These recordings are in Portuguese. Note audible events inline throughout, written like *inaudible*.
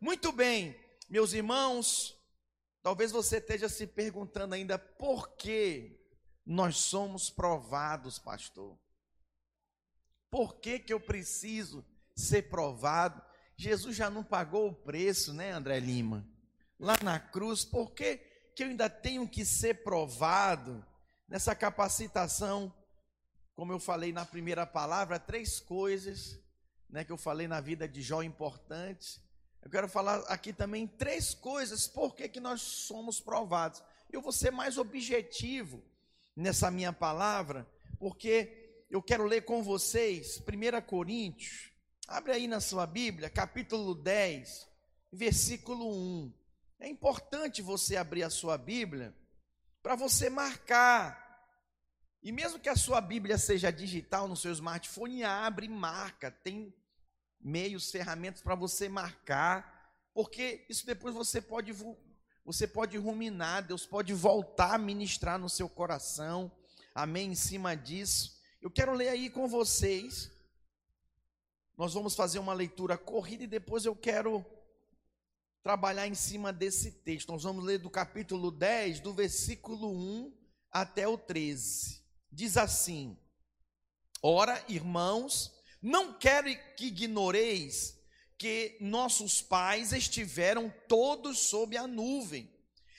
Muito bem, meus irmãos, talvez você esteja se perguntando ainda por que nós somos provados, pastor. Por que, que eu preciso ser provado? Jesus já não pagou o preço, né, André Lima? Lá na cruz, por que, que eu ainda tenho que ser provado nessa capacitação? Como eu falei na primeira palavra, três coisas né, que eu falei na vida de Jó importantes. Eu quero falar aqui também três coisas por que, que nós somos provados. Eu vou ser mais objetivo nessa minha palavra, porque eu quero ler com vocês 1 Coríntios, Abre aí na sua Bíblia, capítulo 10, versículo 1. É importante você abrir a sua Bíblia para você marcar. E mesmo que a sua Bíblia seja digital no seu smartphone, abre e marca. Tem meios, ferramentas para você marcar, porque isso depois você pode você pode ruminar, Deus pode voltar a ministrar no seu coração. Amém em cima disso. Eu quero ler aí com vocês nós vamos fazer uma leitura corrida e depois eu quero trabalhar em cima desse texto. Nós vamos ler do capítulo 10, do versículo 1 até o 13. Diz assim: Ora, irmãos, não quero que ignoreis que nossos pais estiveram todos sob a nuvem,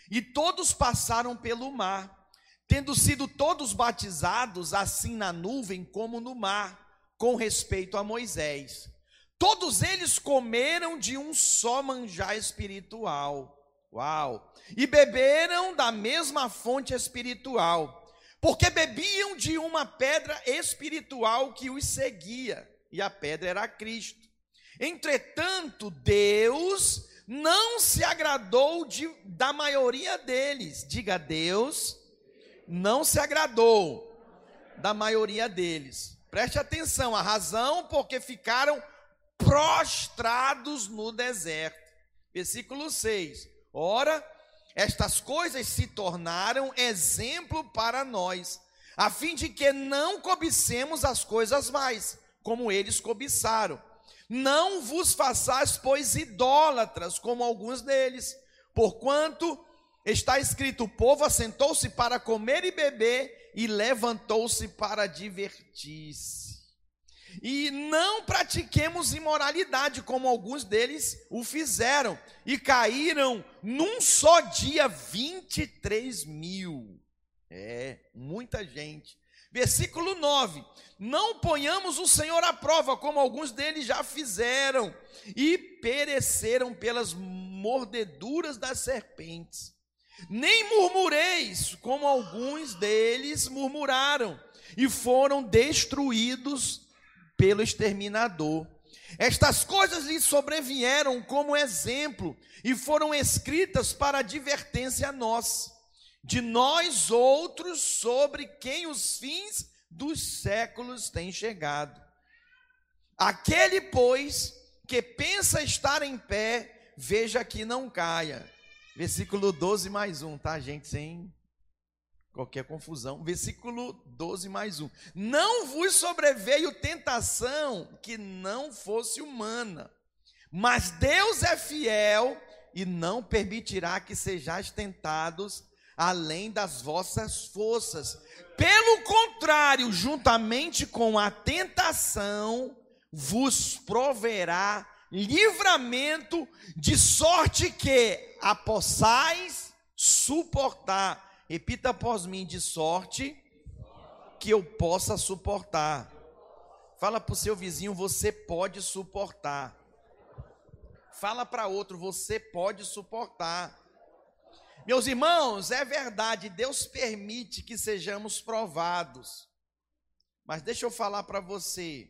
e todos passaram pelo mar, tendo sido todos batizados assim na nuvem como no mar com respeito a Moisés. Todos eles comeram de um só manjar espiritual. Uau! E beberam da mesma fonte espiritual, porque bebiam de uma pedra espiritual que os seguia, e a pedra era Cristo. Entretanto, Deus não se agradou de, da maioria deles. Diga, Deus não se agradou da maioria deles. Preste atenção, a razão porque ficaram prostrados no deserto. Versículo 6. Ora, estas coisas se tornaram exemplo para nós, a fim de que não cobicemos as coisas mais, como eles cobiçaram. Não vos façais, pois, idólatras, como alguns deles, porquanto está escrito: o povo assentou-se para comer e beber e levantou-se para divertir-se. E não pratiquemos imoralidade, como alguns deles o fizeram, e caíram num só dia 23 mil. É, muita gente. Versículo 9: Não ponhamos o Senhor à prova, como alguns deles já fizeram, e pereceram pelas mordeduras das serpentes nem murmureis, como alguns deles murmuraram, e foram destruídos pelo exterminador. Estas coisas lhes sobrevieram como exemplo e foram escritas para advertência a nós, de nós outros, sobre quem os fins dos séculos têm chegado. Aquele, pois, que pensa estar em pé, veja que não caia. Versículo 12 mais um, tá, gente? Sem qualquer confusão. Versículo 12 mais um. Não vos sobreveio tentação que não fosse humana, mas Deus é fiel e não permitirá que sejais tentados além das vossas forças. Pelo contrário, juntamente com a tentação, vos proverá livramento, de sorte que a possais suportar. Repita após mim, de sorte que eu possa suportar. Fala para o seu vizinho, você pode suportar. Fala para outro, você pode suportar. Meus irmãos, é verdade, Deus permite que sejamos provados. Mas deixa eu falar para você,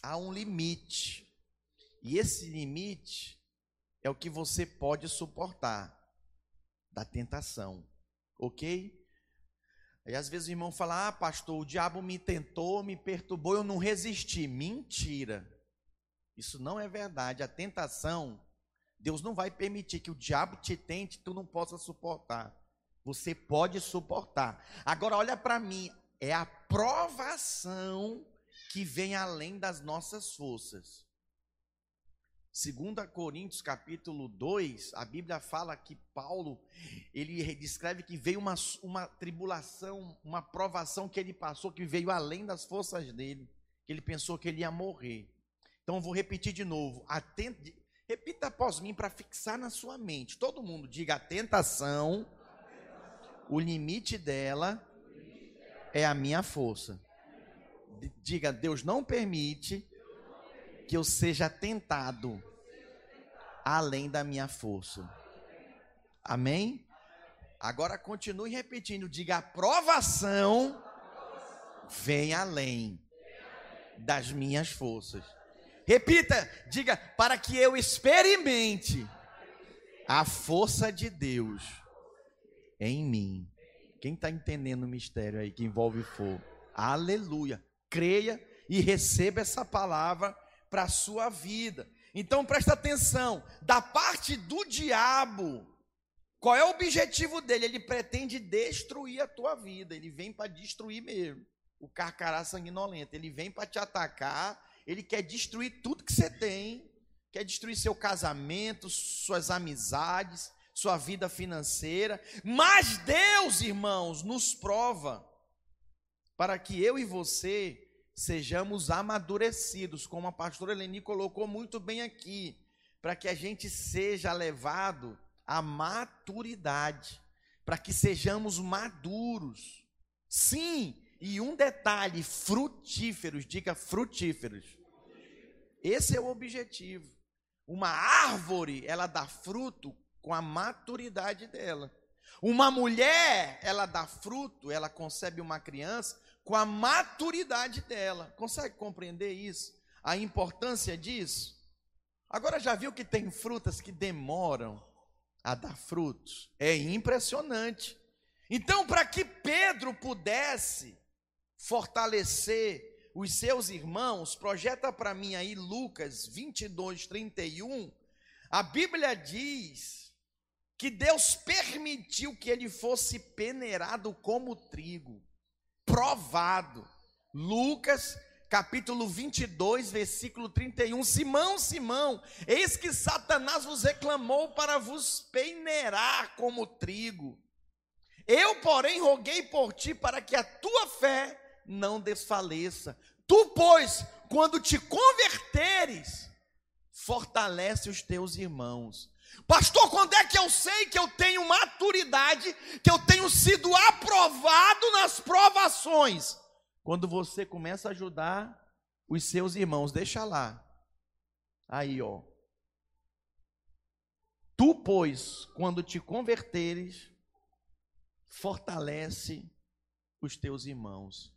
há um limite. E esse limite é o que você pode suportar da tentação, ok? Aí às vezes o irmão fala: Ah, pastor, o diabo me tentou, me perturbou, eu não resisti. Mentira. Isso não é verdade. A tentação, Deus não vai permitir que o diabo te tente e tu não possa suportar. Você pode suportar. Agora olha para mim, é a provação que vem além das nossas forças. 2 Coríntios capítulo 2, a Bíblia fala que Paulo, ele descreve que veio uma, uma tribulação, uma provação que ele passou, que veio além das forças dele, que ele pensou que ele ia morrer. Então vou repetir de novo, atente, repita após mim para fixar na sua mente. Todo mundo diga a tentação, o limite dela é a minha força. Diga, Deus não permite que eu seja tentado além da minha força. Amém? Agora continue repetindo, diga a provação vem além das minhas forças. Repita, diga para que eu experimente a força de Deus em mim. Quem está entendendo o mistério aí que envolve fogo? Aleluia. Creia e receba essa palavra para a sua vida. Então presta atenção, da parte do diabo, qual é o objetivo dele? Ele pretende destruir a tua vida, ele vem para destruir mesmo. O carcará sanguinolento, ele vem para te atacar, ele quer destruir tudo que você tem, quer destruir seu casamento, suas amizades, sua vida financeira. Mas Deus, irmãos, nos prova para que eu e você sejamos amadurecidos, como a pastora Eleni colocou muito bem aqui, para que a gente seja levado à maturidade, para que sejamos maduros. Sim, e um detalhe, frutíferos, diga frutíferos. Esse é o objetivo. Uma árvore, ela dá fruto com a maturidade dela. Uma mulher, ela dá fruto, ela concebe uma criança com a maturidade dela. Consegue compreender isso? A importância disso? Agora já viu que tem frutas que demoram a dar frutos? É impressionante. Então, para que Pedro pudesse fortalecer os seus irmãos, projeta para mim aí Lucas 22, 31. A Bíblia diz que Deus permitiu que ele fosse peneirado como trigo provado. Lucas capítulo 22, versículo 31. Simão, Simão, eis que Satanás vos reclamou para vos peneirar como trigo. Eu, porém, roguei por ti para que a tua fé não desfaleça. Tu, pois, quando te converteres, fortalece os teus irmãos. Pastor, quando é que eu sei que eu tenho maturidade, que eu tenho sido aprovado nas provações? Quando você começa a ajudar os seus irmãos, deixa lá. Aí, ó. Tu, pois, quando te converteres, fortalece os teus irmãos.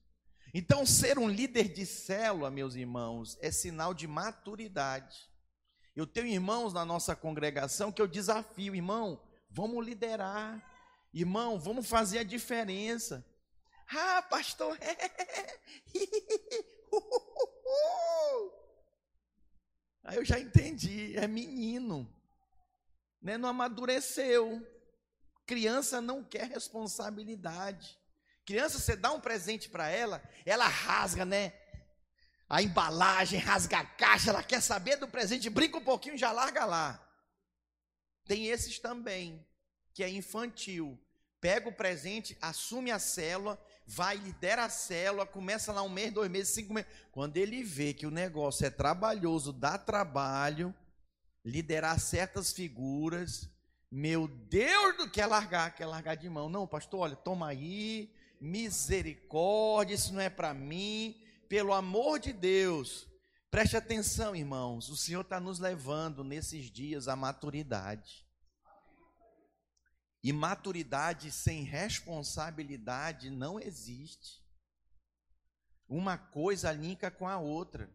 Então, ser um líder de célula, meus irmãos, é sinal de maturidade. Eu tenho irmãos na nossa congregação que eu desafio, irmão, vamos liderar. Irmão, vamos fazer a diferença. Ah, pastor. *laughs* Aí eu já entendi, é menino. Né? Não amadureceu. Criança não quer responsabilidade. Criança, você dá um presente para ela, ela rasga, né? A embalagem, rasga a caixa, ela quer saber do presente, brinca um pouquinho, já larga lá. Tem esses também, que é infantil. Pega o presente, assume a célula, vai, lidera a célula, começa lá um mês, dois meses, cinco meses. Quando ele vê que o negócio é trabalhoso, dá trabalho, liderar certas figuras, meu Deus do que é largar, quer largar de mão. Não, pastor, olha, toma aí, misericórdia, isso não é para mim pelo amor de Deus, preste atenção, irmãos, o Senhor está nos levando nesses dias à maturidade. E maturidade sem responsabilidade não existe. Uma coisa linka com a outra.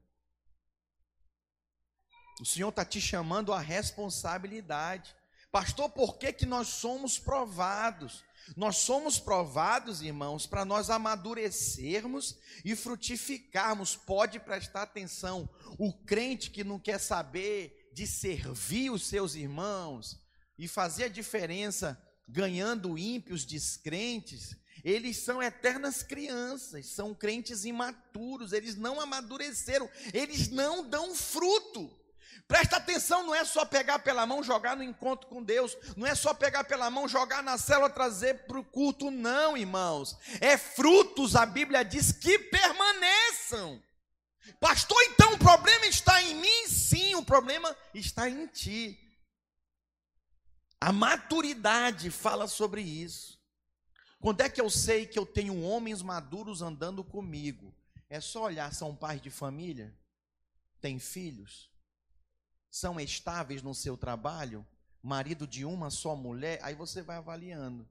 O Senhor está te chamando à responsabilidade. Pastor, por que, que nós somos provados? Nós somos provados, irmãos, para nós amadurecermos e frutificarmos. Pode prestar atenção. O crente que não quer saber de servir os seus irmãos e fazer a diferença ganhando ímpios descrentes, eles são eternas crianças, são crentes imaturos, eles não amadureceram, eles não dão fruto. Presta atenção, não é só pegar pela mão, jogar no encontro com Deus, não é só pegar pela mão, jogar na célula, trazer para o culto, não, irmãos. É frutos, a Bíblia diz, que permaneçam. Pastor, então o problema está em mim? Sim, o problema está em ti. A maturidade fala sobre isso. Quando é que eu sei que eu tenho homens maduros andando comigo? É só olhar, são pais de família? Tem filhos? São estáveis no seu trabalho? Marido de uma só mulher? Aí você vai avaliando.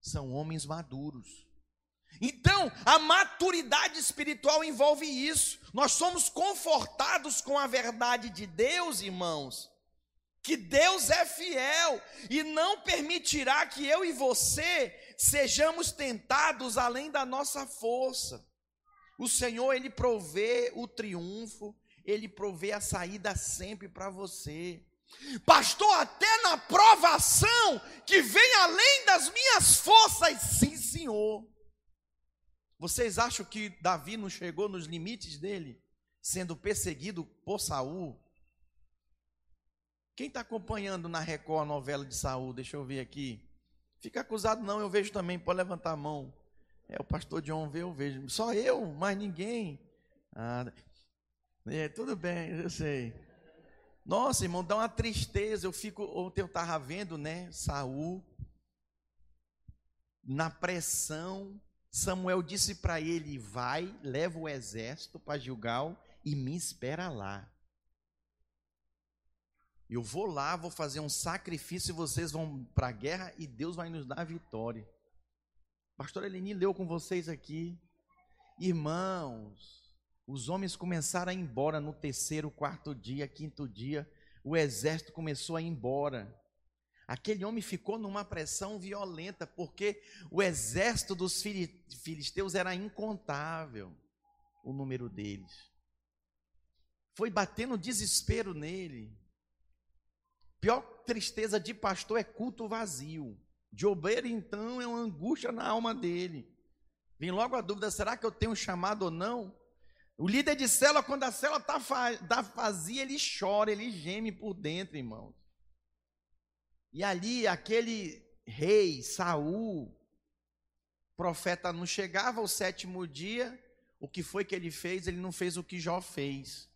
São homens maduros. Então, a maturidade espiritual envolve isso. Nós somos confortados com a verdade de Deus, irmãos, que Deus é fiel e não permitirá que eu e você sejamos tentados além da nossa força. O Senhor, Ele provê o triunfo, Ele provê a saída sempre para você. Pastor, até na provação que vem além das minhas forças, sim, Senhor. Vocês acham que Davi não chegou nos limites dele, sendo perseguido por Saul? Quem está acompanhando na Record a novela de Saul? Deixa eu ver aqui. Fica acusado, não, eu vejo também, pode levantar a mão. É, o pastor John vê, eu vejo. Só eu, mais ninguém. Ah, é, tudo bem, eu sei. Nossa, irmão, dá uma tristeza. Eu fico, ontem eu estava vendo, né, Saul, na pressão, Samuel disse para ele: Vai, leva o exército para Gilgal e me espera lá. Eu vou lá, vou fazer um sacrifício e vocês vão para a guerra e Deus vai nos dar a vitória. Pastor Eleni leu com vocês aqui. Irmãos, os homens começaram a ir embora no terceiro, quarto dia, quinto dia. O exército começou a ir embora. Aquele homem ficou numa pressão violenta, porque o exército dos filisteus era incontável, o número deles. Foi batendo desespero nele. Pior tristeza de pastor é culto vazio. De obreiro, então, é uma angústia na alma dele. Vem logo a dúvida: será que eu tenho chamado ou não? O líder de célula, quando a célula está tá vazia, ele chora, ele geme por dentro, irmãos. E ali aquele rei Saul, profeta não chegava ao sétimo dia, o que foi que ele fez? Ele não fez o que Jó fez.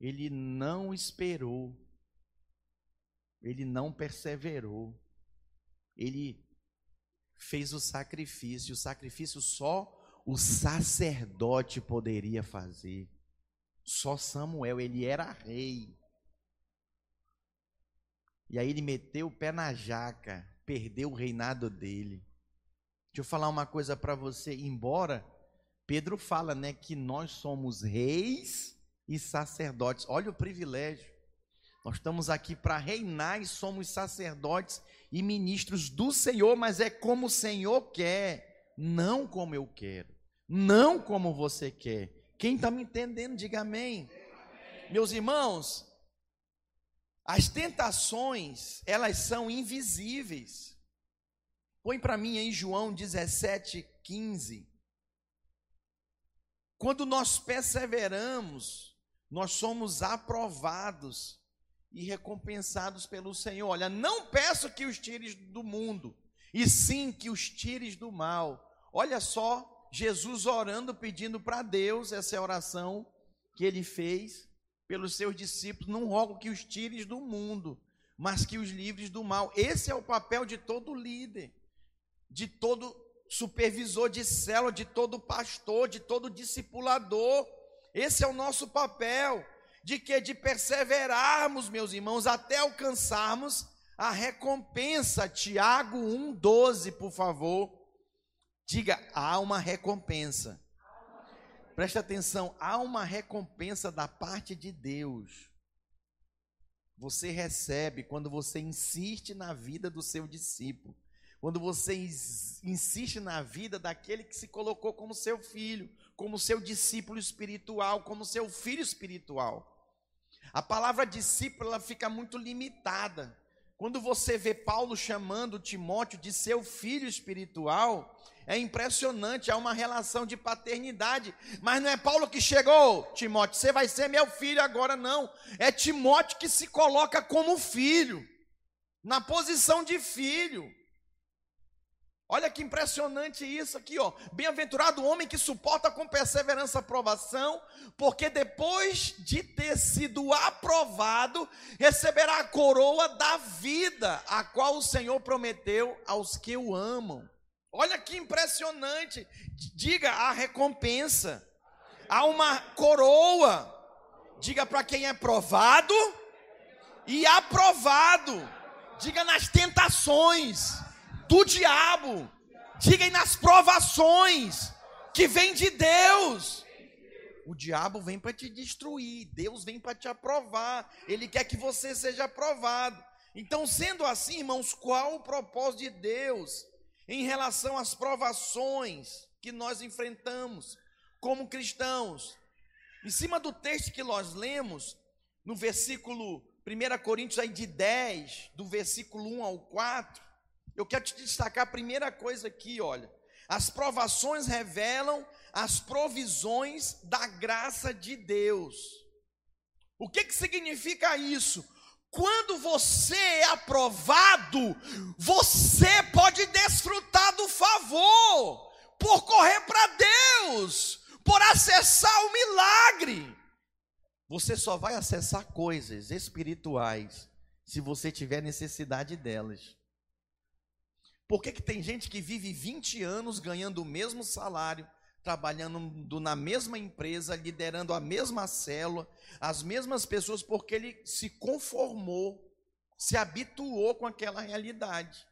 Ele não esperou. Ele não perseverou. Ele fez o sacrifício. O sacrifício só o sacerdote poderia fazer. Só Samuel, ele era rei. E aí ele meteu o pé na jaca, perdeu o reinado dele. Deixa eu falar uma coisa para você, embora Pedro fala, né, que nós somos reis e sacerdotes. Olha o privilégio. Nós estamos aqui para reinar e somos sacerdotes e ministros do Senhor, mas é como o Senhor quer, não como eu quero, não como você quer. Quem está me entendendo, diga amém. amém. Meus irmãos, as tentações, elas são invisíveis. Põe para mim aí João 17, 15. Quando nós perseveramos, nós somos aprovados e recompensados pelo Senhor. Olha, não peço que os tires do mundo, e sim que os tires do mal. Olha só, Jesus orando, pedindo para Deus essa oração que ele fez pelos seus discípulos, não rogo que os tires do mundo, mas que os livres do mal. Esse é o papel de todo líder, de todo supervisor de célula, de todo pastor, de todo discipulador. Esse é o nosso papel, de que de perseverarmos, meus irmãos, até alcançarmos a recompensa. Tiago 1:12, por favor. Diga, há uma recompensa. Preste atenção, há uma recompensa da parte de Deus. Você recebe quando você insiste na vida do seu discípulo. Quando você insiste na vida daquele que se colocou como seu filho, como seu discípulo espiritual, como seu filho espiritual. A palavra discípulo ela fica muito limitada. Quando você vê Paulo chamando Timóteo de seu filho espiritual, é impressionante, há uma relação de paternidade. Mas não é Paulo que chegou, Timóteo, você vai ser meu filho agora, não. É Timóteo que se coloca como filho, na posição de filho. Olha que impressionante isso aqui, ó. Bem-aventurado o homem que suporta com perseverança a aprovação, porque depois de ter sido aprovado, receberá a coroa da vida, a qual o Senhor prometeu aos que o amam. Olha que impressionante. Diga a recompensa. Há uma coroa. Diga para quem é provado e aprovado. Diga nas tentações do diabo. Diga aí nas provações que vem de Deus. O diabo vem para te destruir, Deus vem para te aprovar. Ele quer que você seja aprovado. Então, sendo assim, irmãos, qual o propósito de Deus em relação às provações que nós enfrentamos como cristãos? Em cima do texto que nós lemos, no versículo 1 Coríntios aí de 10, do versículo 1 ao 4, eu quero te destacar a primeira coisa aqui, olha. As provações revelam as provisões da graça de Deus. O que, que significa isso? Quando você é aprovado, você pode desfrutar do favor, por correr para Deus, por acessar o milagre. Você só vai acessar coisas espirituais se você tiver necessidade delas. Por que, que tem gente que vive 20 anos ganhando o mesmo salário, trabalhando na mesma empresa, liderando a mesma célula, as mesmas pessoas, porque ele se conformou, se habituou com aquela realidade.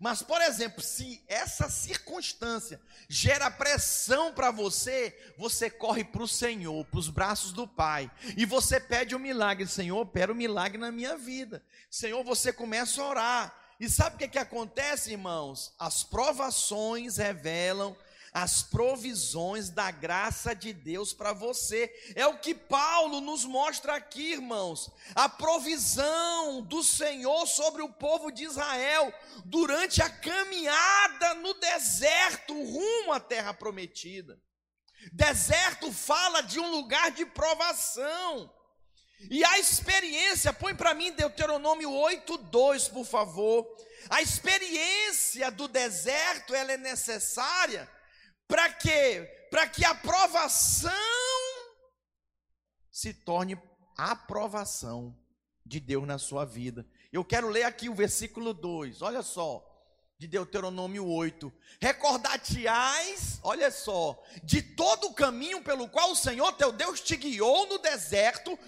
Mas, por exemplo, se essa circunstância gera pressão para você, você corre para o Senhor, para os braços do Pai, e você pede o um milagre: Senhor, opera o um milagre na minha vida. Senhor, você começa a orar. E sabe o que, que acontece, irmãos? As provações revelam as provisões da graça de Deus para você. É o que Paulo nos mostra aqui, irmãos. A provisão do Senhor sobre o povo de Israel durante a caminhada no deserto rumo à terra prometida. Deserto fala de um lugar de provação. E a experiência, põe para mim Deuteronômio 8:2, por favor. A experiência do deserto, ela é necessária para quê? Para que a aprovação se torne aprovação de Deus na sua vida. Eu quero ler aqui o versículo 2. Olha só de Deuteronômio 8. Recordar-te-ás, olha só, de todo o caminho pelo qual o Senhor teu Deus te guiou no deserto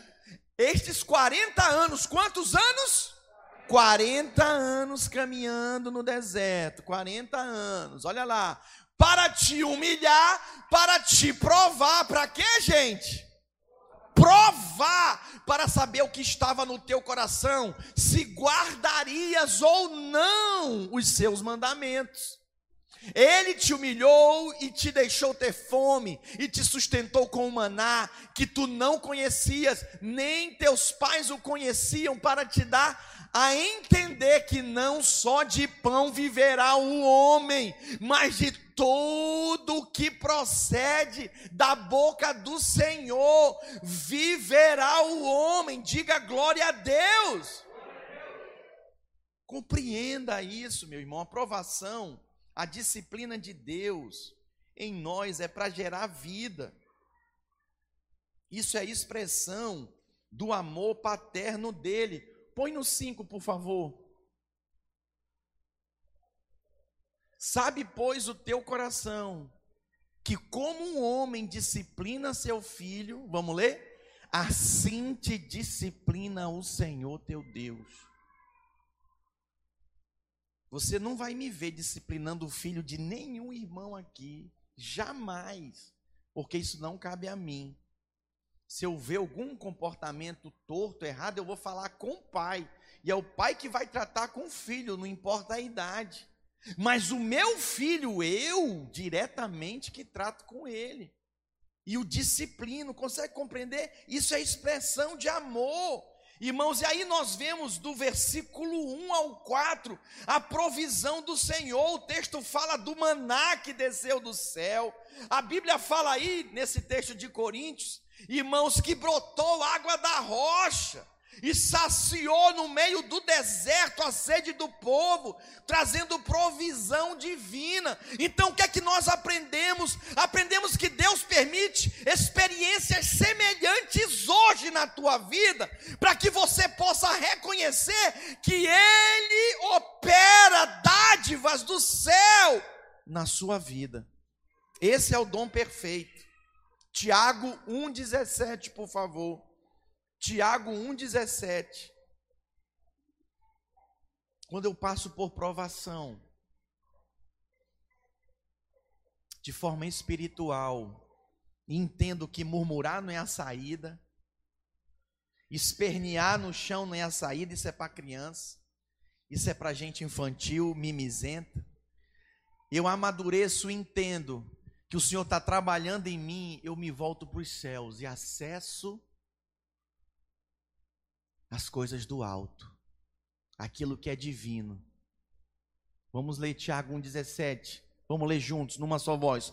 estes 40 anos, quantos anos? 40 anos caminhando no deserto, 40 anos, olha lá, para te humilhar, para te provar, para quê, gente? Provar, para saber o que estava no teu coração, se guardarias ou não os seus mandamentos. Ele te humilhou e te deixou ter fome, e te sustentou com o maná que tu não conhecias, nem teus pais o conheciam, para te dar a entender que não só de pão viverá o homem, mas de tudo que procede da boca do Senhor viverá o homem. Diga glória a Deus. Compreenda isso, meu irmão. Aprovação a disciplina de Deus em nós é para gerar vida. Isso é expressão do amor paterno dele. Põe no 5, por favor. Sabe, pois, o teu coração, que como um homem disciplina seu filho, vamos ler? Assim te disciplina o Senhor teu Deus. Você não vai me ver disciplinando o filho de nenhum irmão aqui, jamais, porque isso não cabe a mim. Se eu ver algum comportamento torto, errado, eu vou falar com o pai, e é o pai que vai tratar com o filho, não importa a idade. Mas o meu filho, eu diretamente que trato com ele. E o disciplino, consegue compreender? Isso é expressão de amor. Irmãos, e aí nós vemos do versículo 1 ao 4 a provisão do Senhor. O texto fala do maná que desceu do céu. A Bíblia fala aí, nesse texto de Coríntios, irmãos, que brotou água da rocha e saciou no meio do deserto a sede do povo, trazendo provisão divina. Então, o que é que nós aprendemos? Aprendemos que Deus permite experiências semelhantes hoje na tua vida, para que você possa reconhecer que Ele opera dádivas do céu na sua vida. Esse é o dom perfeito. Tiago 1,17, por favor. Tiago 1,17. Quando eu passo por provação, de forma espiritual, entendo que murmurar não é a saída, espernear no chão não é a saída, isso é para criança, isso é para gente infantil, mimizenta. Eu amadureço e entendo que o Senhor está trabalhando em mim, eu me volto para os céus e acesso as coisas do alto, aquilo que é divino. Vamos ler Tiago 1,17. Vamos ler juntos, numa só voz.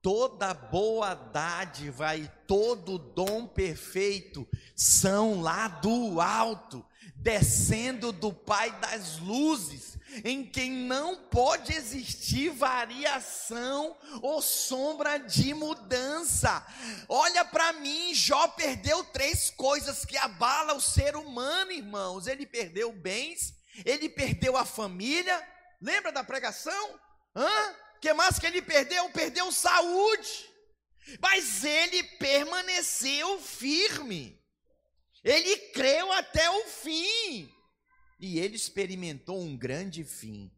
Toda boa dádiva e todo dom perfeito são lá do alto, descendo do Pai das luzes, em quem não pode existir variação ou sombra de mudança. Olha para mim, Jó perdeu três coisas que abalam o ser humano, irmãos. Ele perdeu bens, ele perdeu a família. Lembra da pregação? Hã? Que mais que ele perdeu? Perdeu saúde. Mas ele permaneceu firme. Ele creu até o fim. E ele experimentou um grande fim.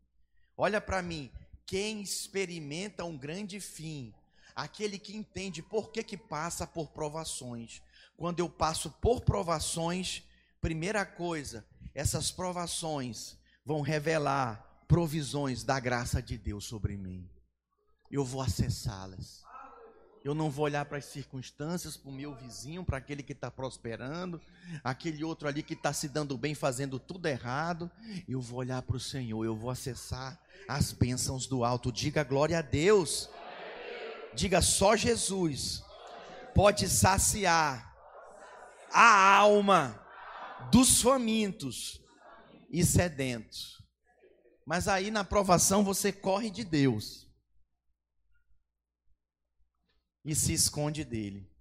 Olha para mim, quem experimenta um grande fim, aquele que entende por que que passa por provações. Quando eu passo por provações, primeira coisa, essas provações vão revelar provisões da graça de Deus sobre mim. Eu vou acessá-las. Eu não vou olhar para as circunstâncias, para o meu vizinho, para aquele que está prosperando, aquele outro ali que está se dando bem, fazendo tudo errado. Eu vou olhar para o Senhor, eu vou acessar as bênçãos do alto. Diga glória a Deus. Diga só Jesus pode saciar a alma dos famintos e sedentos. Mas aí na provação você corre de Deus e se esconde dele.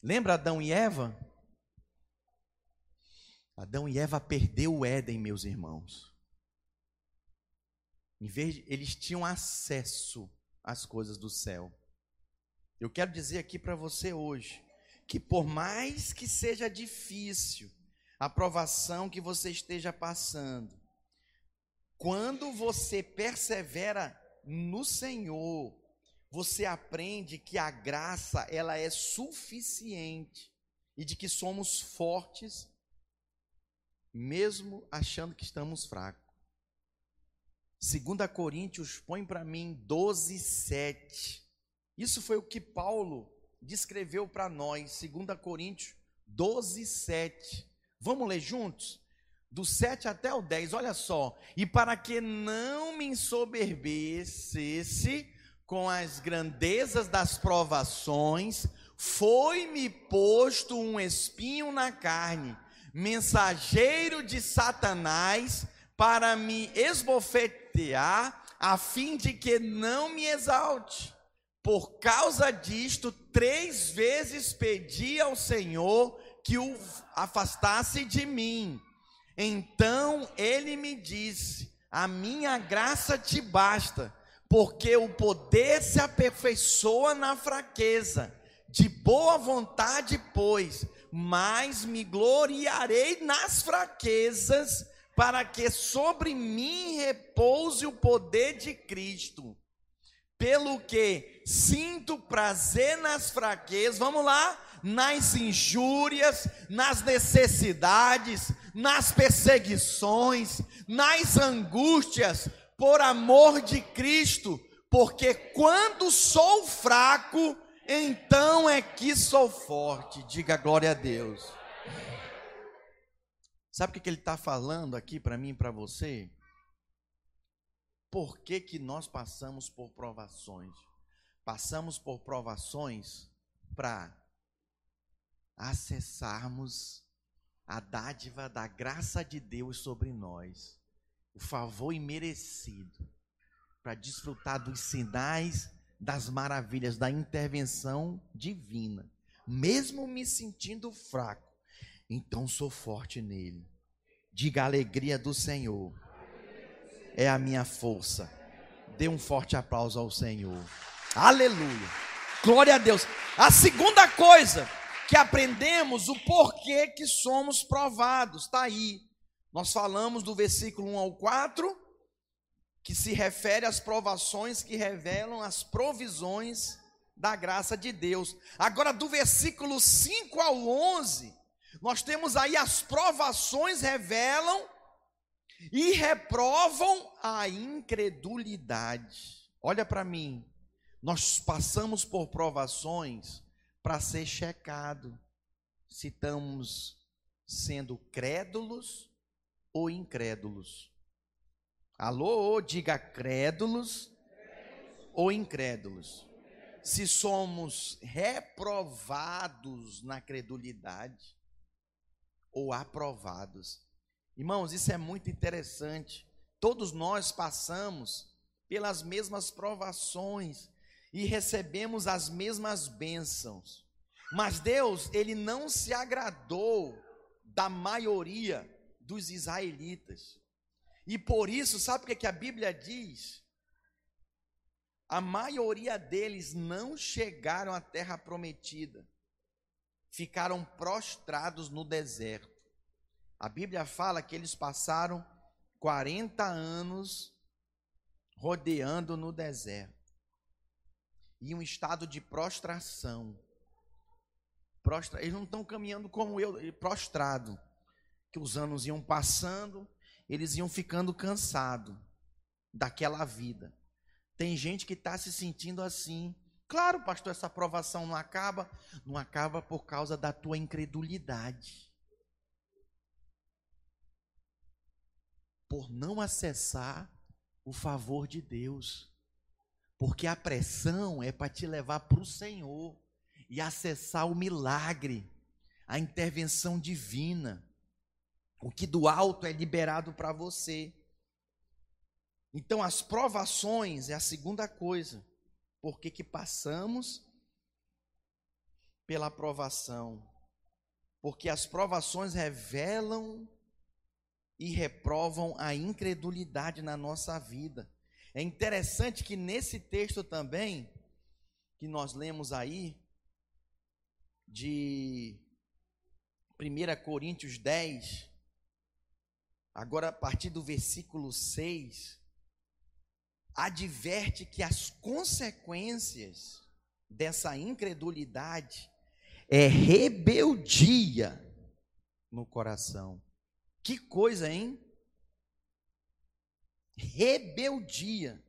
Lembra Adão e Eva? Adão e Eva perdeu o Éden, meus irmãos. Em vez de, eles tinham acesso às coisas do céu. Eu quero dizer aqui para você hoje que por mais que seja difícil a provação que você esteja passando, quando você persevera no Senhor, você aprende que a graça ela é suficiente e de que somos fortes mesmo achando que estamos fracos. 2 Coríntios põe para mim 12, 7. Isso foi o que Paulo descreveu para nós, 2 Coríntios 12, 7. Vamos ler juntos? Do 7 até o 10, olha só. E para que não me ensoberbecesse com as grandezas das provações, foi-me posto um espinho na carne, mensageiro de Satanás, para me esbofetear, a fim de que não me exalte. Por causa disto, três vezes pedi ao Senhor que o afastasse de mim. Então ele me disse: A minha graça te basta porque o poder se aperfeiçoa na fraqueza. De boa vontade, pois, mas me gloriarei nas fraquezas, para que sobre mim repouse o poder de Cristo. Pelo que sinto prazer nas fraquezas, vamos lá, nas injúrias, nas necessidades, nas perseguições, nas angústias, por amor de Cristo, porque quando sou fraco, então é que sou forte. Diga glória a Deus. Sabe o que ele está falando aqui para mim e para você? Por que, que nós passamos por provações? Passamos por provações para acessarmos a dádiva da graça de Deus sobre nós, o favor imerecido, para desfrutar dos sinais, das maravilhas, da intervenção divina, mesmo me sentindo fraco, então sou forte nele. Diga a alegria do Senhor, é a minha força. Dê um forte aplauso ao Senhor. Aleluia. Glória a Deus. A segunda coisa que aprendemos o porquê que somos provados. Está aí. Nós falamos do versículo 1 ao 4, que se refere às provações que revelam as provisões da graça de Deus. Agora, do versículo 5 ao 11, nós temos aí as provações revelam e reprovam a incredulidade. Olha para mim, nós passamos por provações para ser checado se estamos sendo crédulos ou incrédulos. Alô, diga crédulos ou incrédulos. Se somos reprovados na credulidade ou aprovados. Irmãos, isso é muito interessante. Todos nós passamos pelas mesmas provações e recebemos as mesmas bênçãos. Mas Deus, ele não se agradou da maioria dos israelitas. E por isso, sabe o que a Bíblia diz? A maioria deles não chegaram à terra prometida. Ficaram prostrados no deserto. A Bíblia fala que eles passaram 40 anos rodeando no deserto e um estado de prostração. Prostra, eles não estão caminhando como eu, prostrado. Que os anos iam passando, eles iam ficando cansados daquela vida. Tem gente que está se sentindo assim. Claro, pastor, essa aprovação não acaba. Não acaba por causa da tua incredulidade. Por não acessar o favor de Deus. Porque a pressão é para te levar para o Senhor e acessar o milagre, a intervenção divina. O que do alto é liberado para você. Então, as provações é a segunda coisa. Porque que passamos pela provação. Porque as provações revelam e reprovam a incredulidade na nossa vida. É interessante que nesse texto também, que nós lemos aí, de 1 Coríntios 10, agora a partir do versículo 6, adverte que as consequências dessa incredulidade é rebeldia no coração. Que coisa, hein? Rebeldia.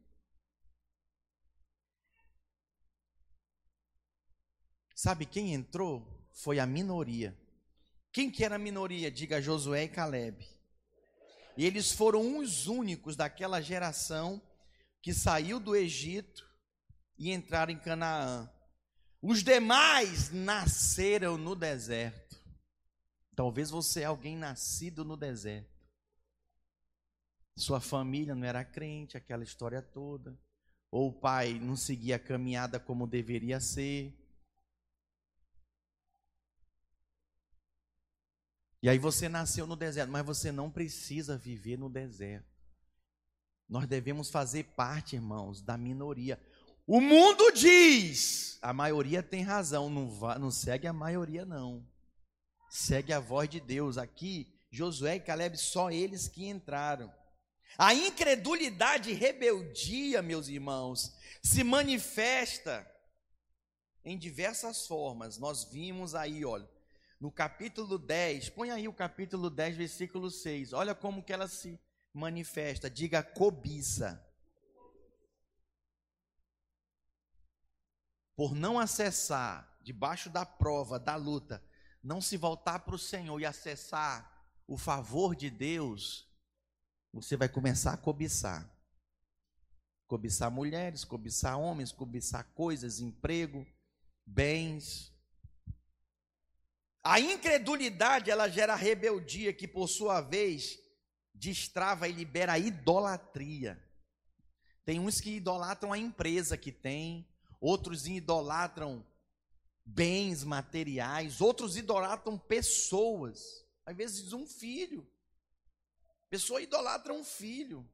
Sabe quem entrou? Foi a minoria. Quem que era a minoria? Diga Josué e Caleb. E eles foram os únicos daquela geração que saiu do Egito e entraram em Canaã. Os demais nasceram no deserto. Talvez você é alguém nascido no deserto. Sua família não era crente, aquela história toda. Ou o pai não seguia a caminhada como deveria ser. E aí você nasceu no deserto, mas você não precisa viver no deserto. Nós devemos fazer parte, irmãos, da minoria. O mundo diz, a maioria tem razão, não, não segue a maioria, não. Segue a voz de Deus. Aqui, Josué e Caleb, só eles que entraram. A incredulidade e rebeldia, meus irmãos, se manifesta em diversas formas. Nós vimos aí, olha, no capítulo 10, põe aí o capítulo 10, versículo 6. Olha como que ela se manifesta. Diga cobiça. Por não acessar debaixo da prova, da luta, não se voltar para o Senhor e acessar o favor de Deus, você vai começar a cobiçar. Cobiçar mulheres, cobiçar homens, cobiçar coisas, emprego, bens. A incredulidade, ela gera rebeldia, que por sua vez destrava e libera a idolatria. Tem uns que idolatram a empresa que tem, outros idolatram bens materiais, outros idolatram pessoas, às vezes um filho. Pessoa idolatra um filho.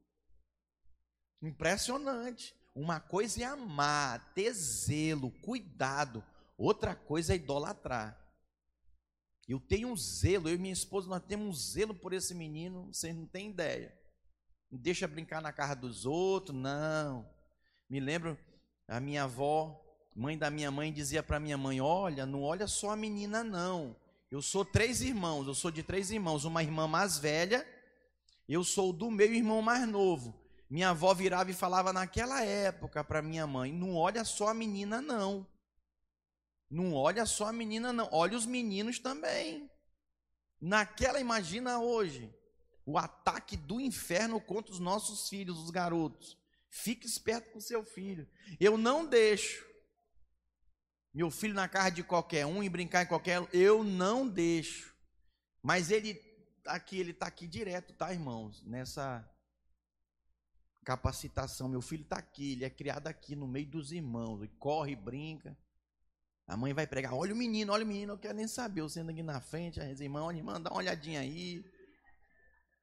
Impressionante. Uma coisa é amar, ter zelo, cuidado. Outra coisa é idolatrar. Eu tenho um zelo, eu e minha esposa, nós temos um zelo por esse menino, vocês não têm ideia. Não deixa brincar na casa dos outros, não. Me lembro, a minha avó, mãe da minha mãe, dizia para minha mãe: Olha, não olha só a menina, não. Eu sou três irmãos, eu sou de três irmãos, uma irmã mais velha, eu sou do meu irmão mais novo. Minha avó virava e falava naquela época para minha mãe: Não olha só a menina, não. Não olha só a menina, não. Olha os meninos também. Naquela, imagina hoje, o ataque do inferno contra os nossos filhos, os garotos. Fique esperto com seu filho. Eu não deixo meu filho na casa de qualquer um e brincar em qualquer. Eu não deixo. Mas ele aqui, ele está aqui direto, tá, irmãos? Nessa capacitação. Meu filho está aqui, ele é criado aqui no meio dos irmãos. Ele corre, brinca. A mãe vai pregar, olha o menino, olha o menino, eu quero nem saber, eu sendo aqui na frente, as irmãs, olha, irmã, dá uma olhadinha aí.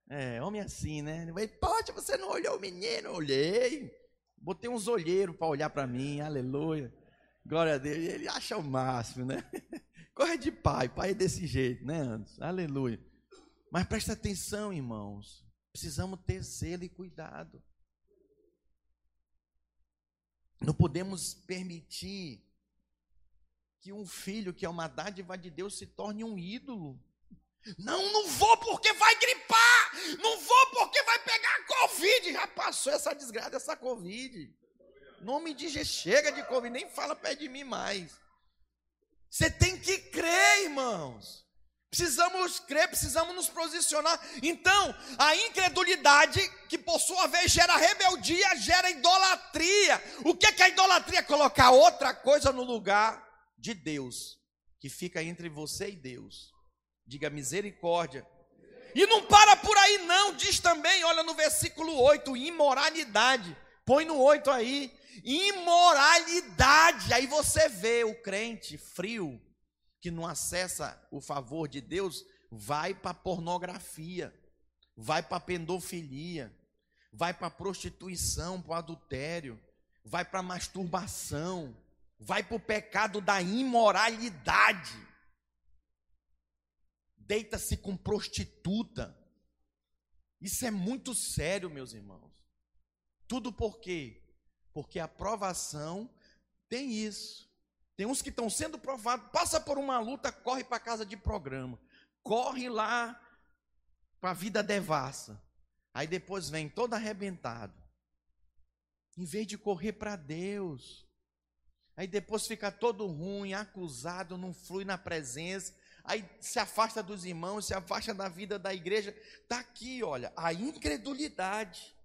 É, homem assim, né? Ele vai, poxa, você não olhou o menino? Eu olhei. Botei uns olheiros para olhar para mim, aleluia. Glória a Deus. Ele acha o máximo, né? *laughs* Corre de pai, pai é desse jeito, né, Anderson? Aleluia. Mas presta atenção, irmãos. Precisamos ter zelo e cuidado. Não podemos permitir que um filho que é uma dádiva de Deus se torne um ídolo. Não, não vou porque vai gripar. Não vou porque vai pegar Covid. Já passou essa desgraça, essa Covid. Nome de Jesus, chega de Covid, nem fala perto de mim mais. Você tem que crer, irmãos. Precisamos crer, precisamos nos posicionar. Então, a incredulidade, que por sua vez gera rebeldia, gera idolatria. O que é, que a idolatria? Colocar outra coisa no lugar de Deus, que fica entre você e Deus. Diga misericórdia. E não para por aí, não. Diz também, olha no versículo 8, imoralidade. Põe no 8 aí. Imoralidade. Aí você vê o crente frio, que não acessa o favor de Deus, vai para pornografia, vai para pedofilia, vai para prostituição, para adultério, vai para masturbação, vai para o pecado da imoralidade. Deita-se com prostituta. Isso é muito sério, meus irmãos. Tudo por quê? Porque a provação tem isso. Tem uns que estão sendo provados, passa por uma luta, corre para casa de programa, corre lá para a vida devassa. Aí depois vem todo arrebentado. Em vez de correr para Deus, Aí depois fica todo ruim, acusado, não flui na presença. Aí se afasta dos irmãos, se afasta da vida da igreja. Está aqui, olha, a incredulidade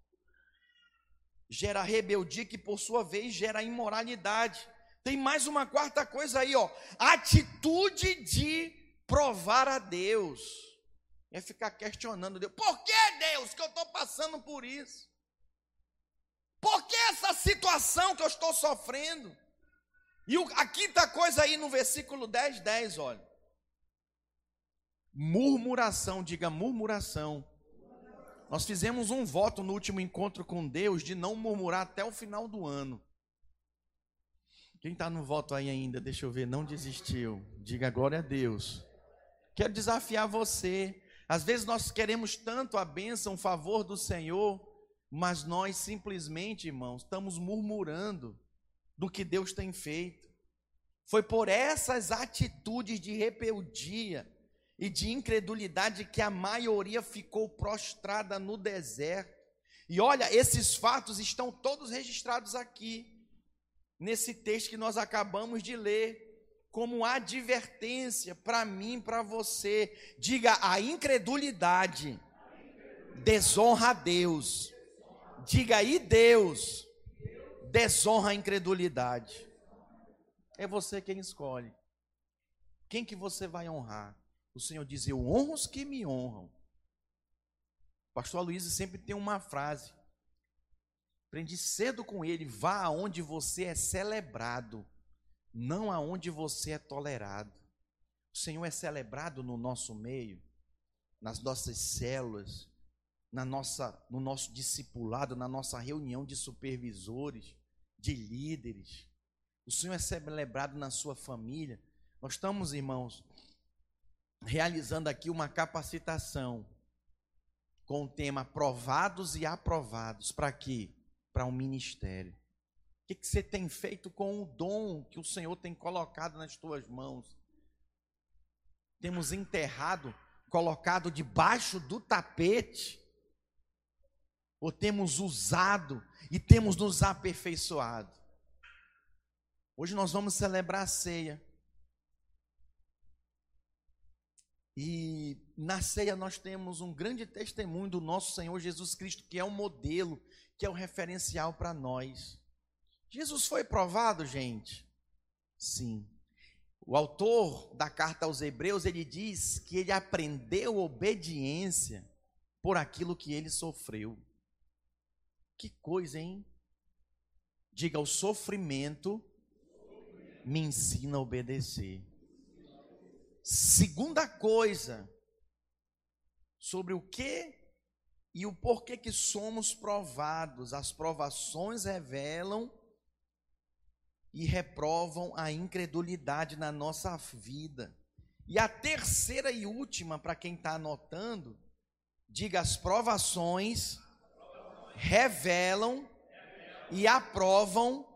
gera rebeldia, que por sua vez gera imoralidade. Tem mais uma quarta coisa aí, ó. Atitude de provar a Deus. É ficar questionando Deus. Por que Deus que eu estou passando por isso? Por que essa situação que eu estou sofrendo? E a quinta coisa aí no versículo 10, 10, olha. Murmuração, diga murmuração. Nós fizemos um voto no último encontro com Deus de não murmurar até o final do ano. Quem está no voto aí ainda, deixa eu ver, não desistiu. Diga glória a Deus. Quero desafiar você. Às vezes nós queremos tanto a bênção, o favor do Senhor, mas nós simplesmente, irmãos, estamos murmurando do que Deus tem feito. Foi por essas atitudes de rebeldia e de incredulidade que a maioria ficou prostrada no deserto. E olha, esses fatos estão todos registrados aqui, nesse texto que nós acabamos de ler. como advertência para mim, para você. Diga a incredulidade desonra a Deus. Diga aí Deus desonra a incredulidade. É você quem escolhe. Quem que você vai honrar? O Senhor diz: Eu honro os que me honram. Pastor Luiz sempre tem uma frase. Aprendi cedo com ele: vá aonde você é celebrado, não aonde você é tolerado. O Senhor é celebrado no nosso meio, nas nossas células, na nossa, no nosso discipulado, na nossa reunião de supervisores, de líderes. O Senhor é celebrado na sua família. Nós estamos, irmãos, realizando aqui uma capacitação com o tema provados e aprovados. Para quê? Para um ministério. O que, que você tem feito com o dom que o Senhor tem colocado nas tuas mãos? Temos enterrado, colocado debaixo do tapete ou temos usado e temos nos aperfeiçoado. Hoje nós vamos celebrar a ceia. E na ceia nós temos um grande testemunho do nosso Senhor Jesus Cristo, que é um modelo, que é um referencial para nós. Jesus foi provado, gente? Sim. O autor da carta aos Hebreus, ele diz que ele aprendeu obediência por aquilo que ele sofreu. Que coisa, hein? Diga, o sofrimento me ensina a obedecer. Segunda coisa, sobre o que e o porquê que somos provados. As provações revelam e reprovam a incredulidade na nossa vida. E a terceira e última, para quem está anotando, diga: as provações revelam e aprovam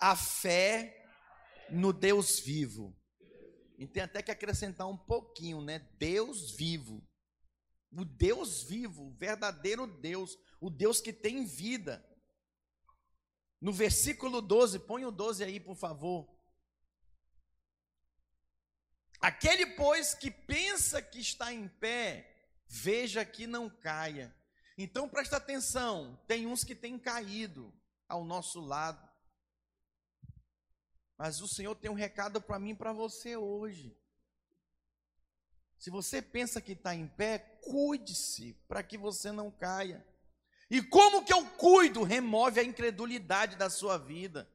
a fé no Deus vivo. E tem até que acrescentar um pouquinho, né? Deus vivo. O Deus vivo, o verdadeiro Deus, o Deus que tem vida. No versículo 12, põe o 12 aí, por favor. Aquele, pois, que pensa que está em pé, veja que não caia. Então presta atenção, tem uns que têm caído ao nosso lado. Mas o Senhor tem um recado para mim e para você hoje. Se você pensa que está em pé, cuide-se para que você não caia. E como que eu cuido? Remove a incredulidade da sua vida.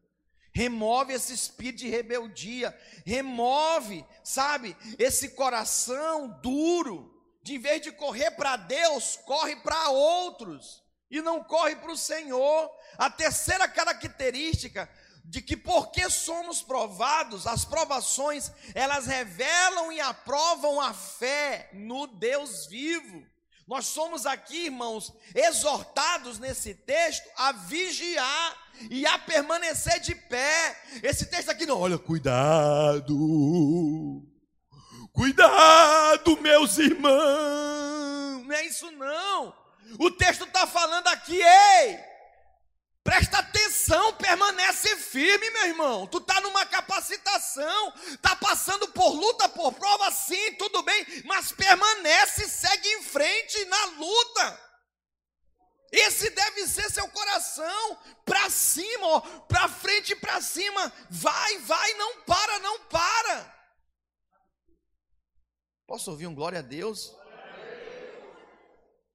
Remove esse espírito de rebeldia. Remove, sabe, esse coração duro de em vez de correr para Deus, corre para outros e não corre para o Senhor. A terceira característica de que porque somos provados, as provações, elas revelam e aprovam a fé no Deus vivo. Nós somos aqui, irmãos, exortados nesse texto a vigiar e a permanecer de pé. Esse texto aqui não, olha, cuidado. Cuidado, meus irmãos. Não é isso não. O texto está falando aqui, ei, presta atenção, permanece firme, meu irmão. Tu está numa capacitação, está passando por luta, por prova, sim, tudo bem, mas permanece, segue em frente na luta. Esse deve ser seu coração, para cima, para frente e para cima. Vai, vai, não para, não para. Posso ouvir um glória a Deus?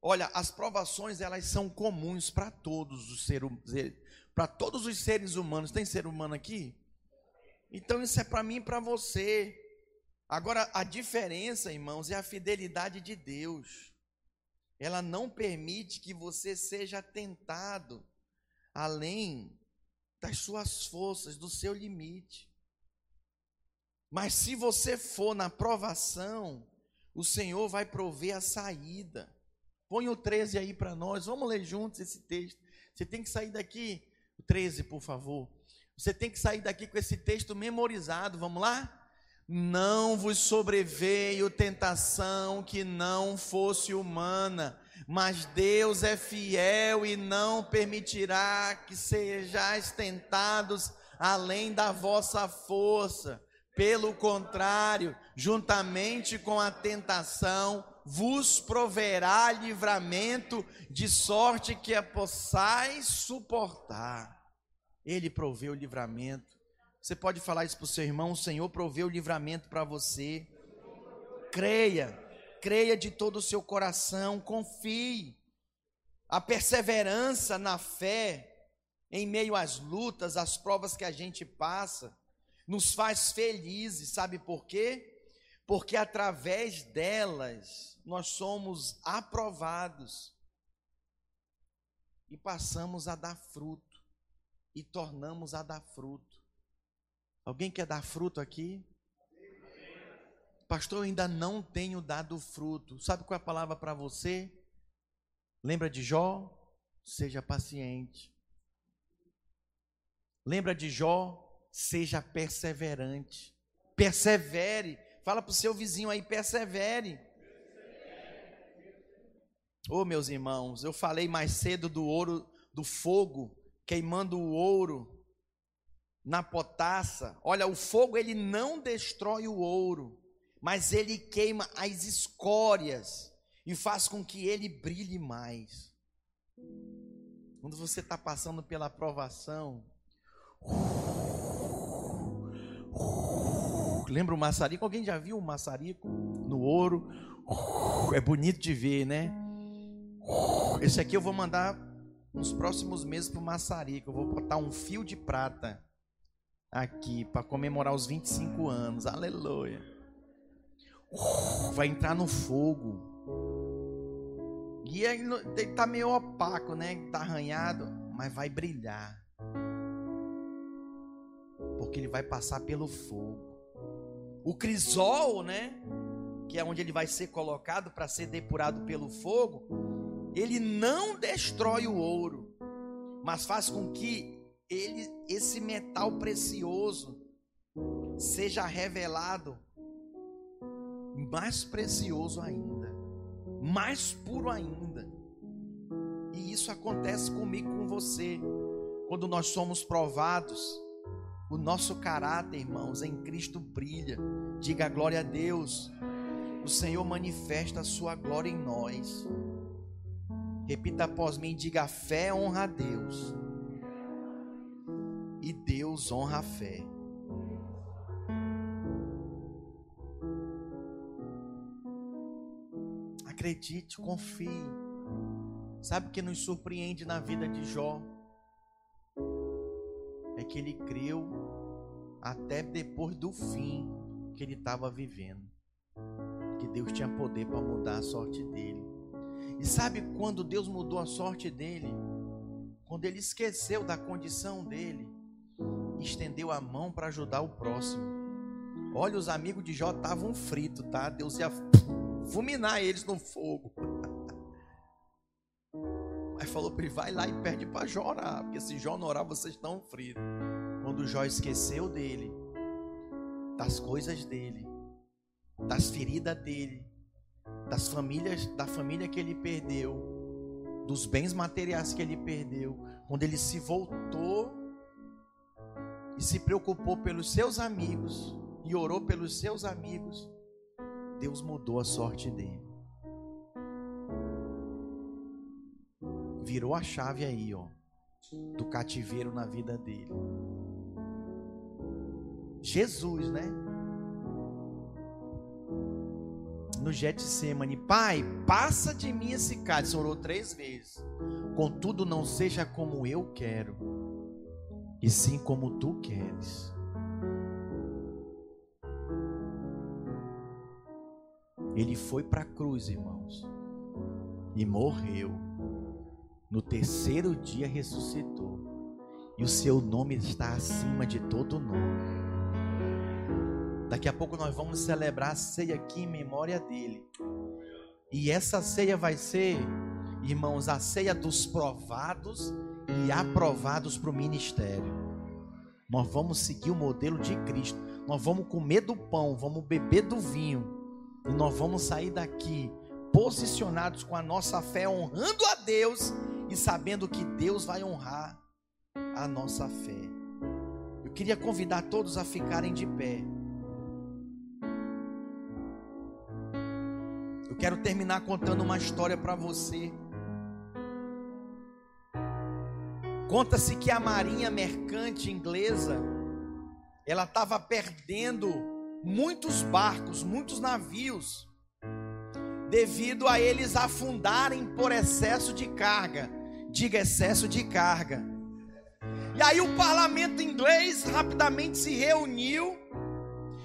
Olha, as provações elas são comuns para todos os seres para todos os seres humanos. Tem ser humano aqui? Então isso é para mim e para você. Agora a diferença, irmãos, é a fidelidade de Deus. Ela não permite que você seja tentado além das suas forças, do seu limite. Mas se você for na provação, o Senhor vai prover a saída. Põe o 13 aí para nós, vamos ler juntos esse texto. Você tem que sair daqui, o 13, por favor. Você tem que sair daqui com esse texto memorizado, vamos lá? Não vos sobreveio tentação que não fosse humana, mas Deus é fiel e não permitirá que sejais tentados além da vossa força Pelo contrário, juntamente com a tentação, vos proverá livramento, de sorte que a possais suportar. Ele proveu o livramento. Você pode falar isso para o seu irmão: o Senhor proveu o livramento para você. Creia, creia de todo o seu coração, confie. A perseverança na fé, em meio às lutas, às provas que a gente passa, nos faz felizes, sabe por quê? Porque através delas nós somos aprovados e passamos a dar fruto e tornamos a dar fruto. Alguém quer dar fruto aqui? Pastor, eu ainda não tenho dado fruto. Sabe qual é a palavra para você? Lembra de Jó? Seja paciente. Lembra de Jó? Seja perseverante. Persevere. Fala para o seu vizinho aí, persevere. Oh, meus irmãos, eu falei mais cedo do ouro, do fogo, queimando o ouro na potassa. Olha, o fogo ele não destrói o ouro, mas ele queima as escórias e faz com que ele brilhe mais. Quando você está passando pela provação, Lembra o maçarico? Alguém já viu o maçarico no ouro? É bonito de ver, né? Esse aqui eu vou mandar nos próximos meses para o maçarico. Eu vou botar um fio de prata aqui para comemorar os 25 anos. Aleluia. Vai entrar no fogo. E ele está meio opaco, né? Está arranhado, mas vai brilhar. Porque ele vai passar pelo fogo. O crisol, né? Que é onde ele vai ser colocado para ser depurado pelo fogo. Ele não destrói o ouro, mas faz com que ele, esse metal precioso seja revelado mais precioso ainda, mais puro ainda. E isso acontece comigo com você. Quando nós somos provados, o nosso caráter, irmãos, em Cristo brilha. Diga glória a Deus. O Senhor manifesta a sua glória em nós. Repita após mim, diga a fé honra a Deus. E Deus honra a fé. Acredite, confie. Sabe o que nos surpreende na vida de Jó? é que ele creu até depois do fim que ele estava vivendo. Que Deus tinha poder para mudar a sorte dele. E sabe quando Deus mudou a sorte dele? Quando ele esqueceu da condição dele, estendeu a mão para ajudar o próximo. Olha, os amigos de Jó estavam fritos, tá? Deus ia fulminar eles no fogo. *laughs* Aí falou para ele: vai lá e pede para Jó orar, porque se Jó não orar, vocês estão fritos. Quando Jó esqueceu dele, das coisas dele, das feridas dele, das famílias, da família que ele perdeu, dos bens materiais que ele perdeu, quando ele se voltou e se preocupou pelos seus amigos e orou pelos seus amigos, Deus mudou a sorte dele. virou a chave aí, ó, do cativeiro na vida dele. Jesus, né? No Getsemane, Pai, passa de mim esse cálice. Orou três vezes. Contudo, não seja como eu quero, e sim como tu queres. Ele foi para a cruz, irmãos, e morreu no terceiro dia ressuscitou, e o seu nome está acima de todo nome. Daqui a pouco nós vamos celebrar a ceia aqui em memória dele. E essa ceia vai ser, irmãos, a ceia dos provados e aprovados para o ministério. Nós vamos seguir o modelo de Cristo. Nós vamos comer do pão, vamos beber do vinho. E nós vamos sair daqui posicionados com a nossa fé, honrando a Deus e sabendo que Deus vai honrar a nossa fé. Eu queria convidar todos a ficarem de pé. Eu quero terminar contando uma história para você. Conta-se que a marinha mercante inglesa ela estava perdendo muitos barcos, muitos navios, devido a eles afundarem por excesso de carga. Diga excesso de carga. E aí o parlamento inglês rapidamente se reuniu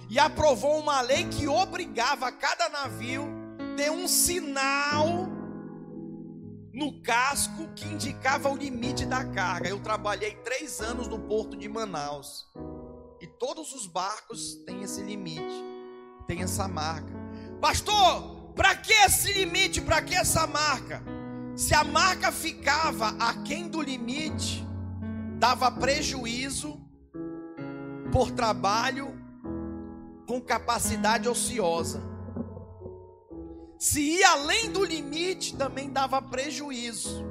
e aprovou uma lei que obrigava cada navio ter um sinal no casco que indicava o limite da carga. Eu trabalhei três anos no porto de Manaus. E todos os barcos têm esse limite, tem essa marca. Pastor, para que esse limite? Para que essa marca? Se a marca ficava aquém do limite, dava prejuízo por trabalho com capacidade ociosa. Se ia além do limite, também dava prejuízo,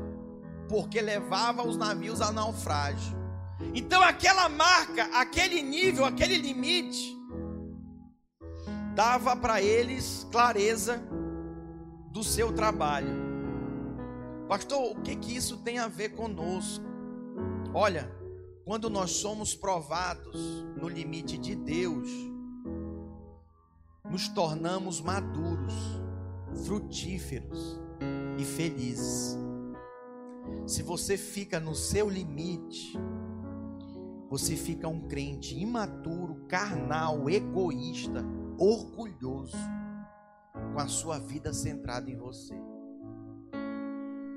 porque levava os navios a naufrágio. Então, aquela marca, aquele nível, aquele limite, dava para eles clareza do seu trabalho. Pastor, o que que isso tem a ver conosco? Olha, quando nós somos provados no limite de Deus, nos tornamos maduros frutíferos e felizes. Se você fica no seu limite, você fica um crente imaturo, carnal, egoísta, orgulhoso, com a sua vida centrada em você.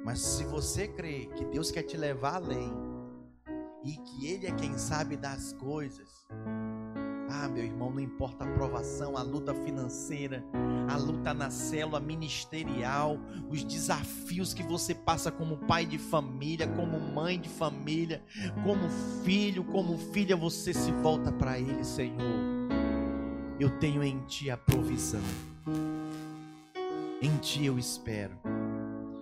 Mas se você crê que Deus quer te levar além e que Ele é quem sabe das coisas, ah, meu irmão, não importa a provação, a luta financeira, a luta na célula ministerial, os desafios que você passa como pai de família, como mãe de família, como filho, como filha, você se volta para Ele, Senhor. Eu tenho em Ti a provisão, em Ti eu espero,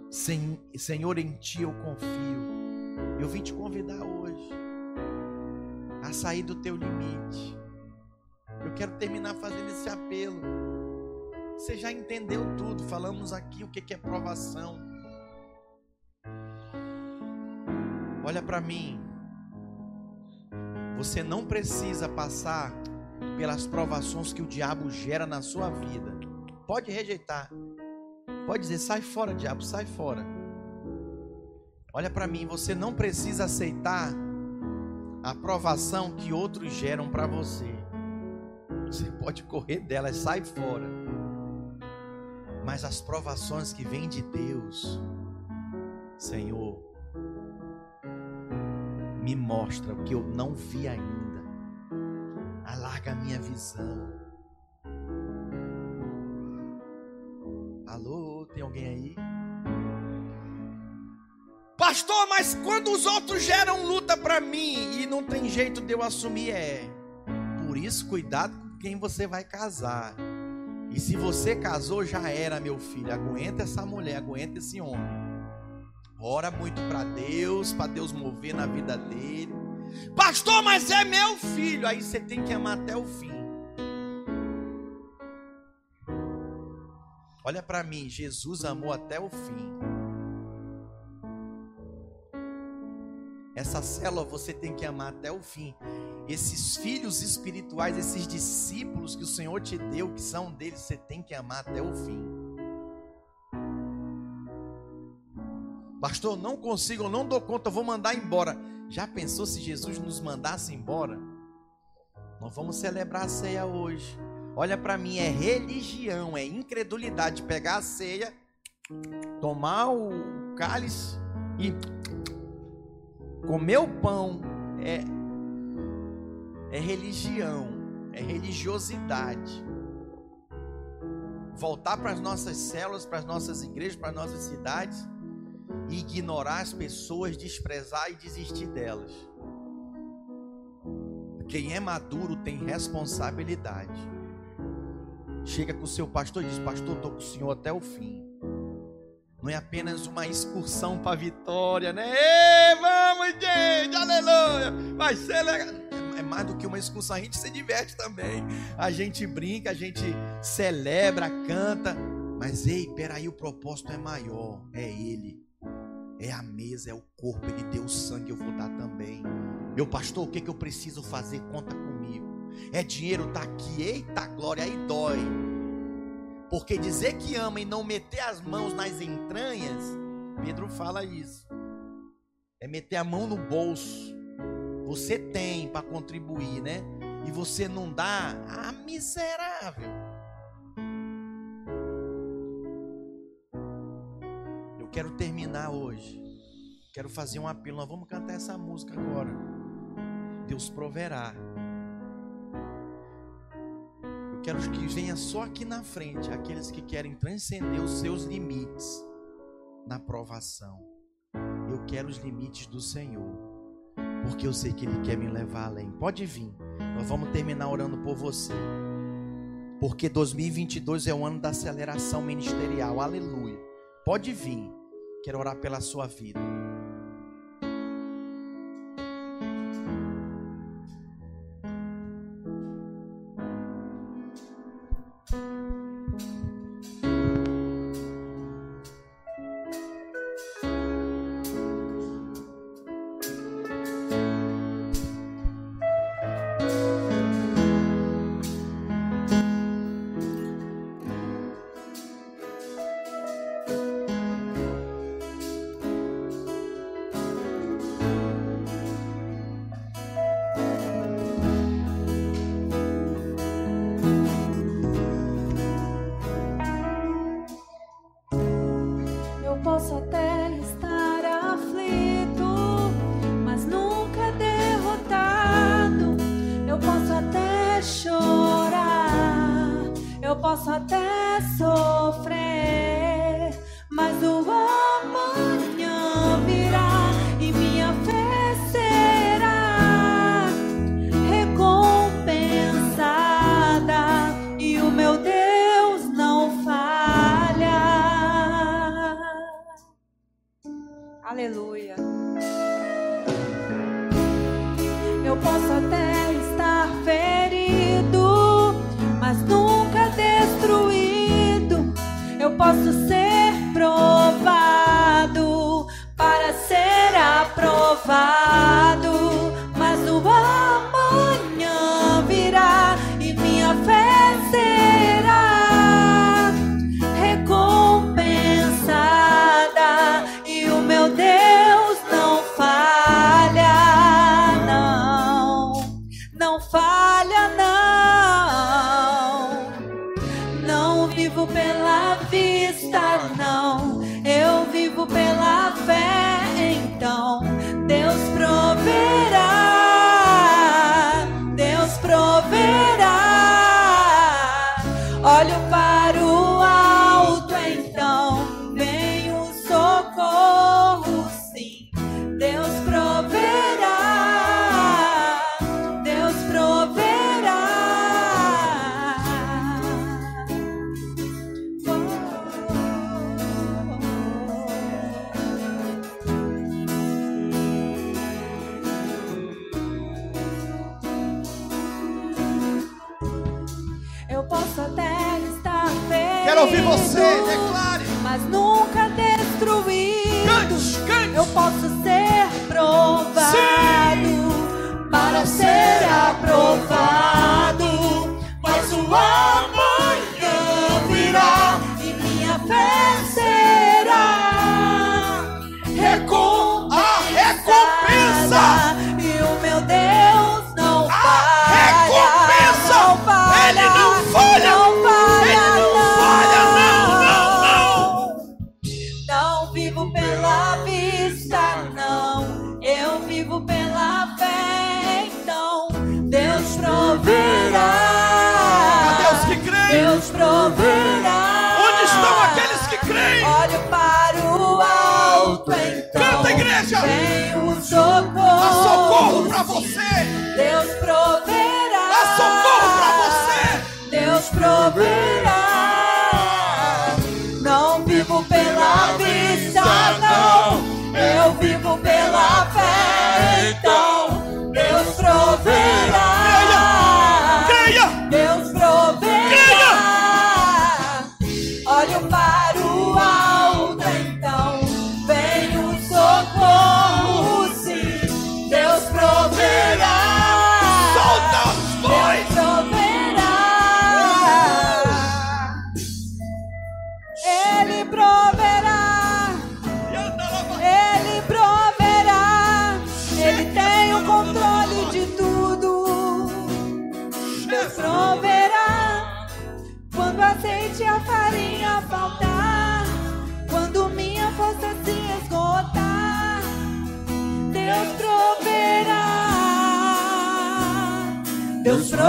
Senhor, em Ti eu confio. Eu vim te convidar hoje a sair do teu limite eu quero terminar fazendo esse apelo. Você já entendeu tudo, falamos aqui o que é provação. Olha para mim. Você não precisa passar pelas provações que o diabo gera na sua vida. Pode rejeitar. Pode dizer: sai fora, diabo, sai fora. Olha para mim, você não precisa aceitar a provação que outros geram para você. Você pode correr delas, sai fora. Mas as provações que vêm de Deus, Senhor, me mostra o que eu não vi ainda. Alarga a minha visão. Alô, tem alguém aí? Pastor, mas quando os outros geram luta para mim e não tem jeito de eu assumir, é. Por isso, cuidado quem você vai casar. E se você casou, já era, meu filho. Aguenta essa mulher, aguenta esse homem. Ora muito para Deus, para Deus mover na vida dele. Pastor, mas é meu filho. Aí você tem que amar até o fim. Olha para mim, Jesus amou até o fim. Essa célula você tem que amar até o fim esses filhos espirituais, esses discípulos que o Senhor te deu, que são deles, você tem que amar até o fim. Pastor, não consigo, não dou conta, vou mandar embora. Já pensou se Jesus nos mandasse embora? Nós vamos celebrar a ceia hoje. Olha para mim, é religião, é incredulidade pegar a ceia, tomar o cálice e comer o pão. É é religião, é religiosidade. Voltar para as nossas células, para as nossas igrejas, para as nossas cidades e ignorar as pessoas, desprezar e desistir delas. Quem é maduro tem responsabilidade. Chega com o seu pastor e diz: Pastor, estou com o senhor até o fim. Não é apenas uma excursão para a vitória, né? Ei, vamos, gente, aleluia! Vai ser legal mais do que uma excursão, a gente se diverte também. A gente brinca, a gente celebra, canta, Mas ei, peraí, o propósito é maior. É Ele. É a mesa, é o corpo. Ele deu sangue, eu vou dar também. Meu pastor, o que, que eu preciso fazer? Conta comigo. É dinheiro, tá aqui. Eita glória, aí dói. Porque dizer que ama e não meter as mãos nas entranhas, Pedro fala isso. É meter a mão no bolso. Você tem para contribuir, né? E você não dá, ah, miserável. Eu quero terminar hoje. Quero fazer um apelo. Nós vamos cantar essa música agora. Deus proverá. Eu quero que venha só aqui na frente aqueles que querem transcender os seus limites na provação. Eu quero os limites do Senhor, porque eu sei que Ele quer me levar além. Pode vir, nós vamos terminar orando por você, porque 2022 é o ano da aceleração ministerial. Aleluia. Pode vir, quero orar pela sua vida. Olha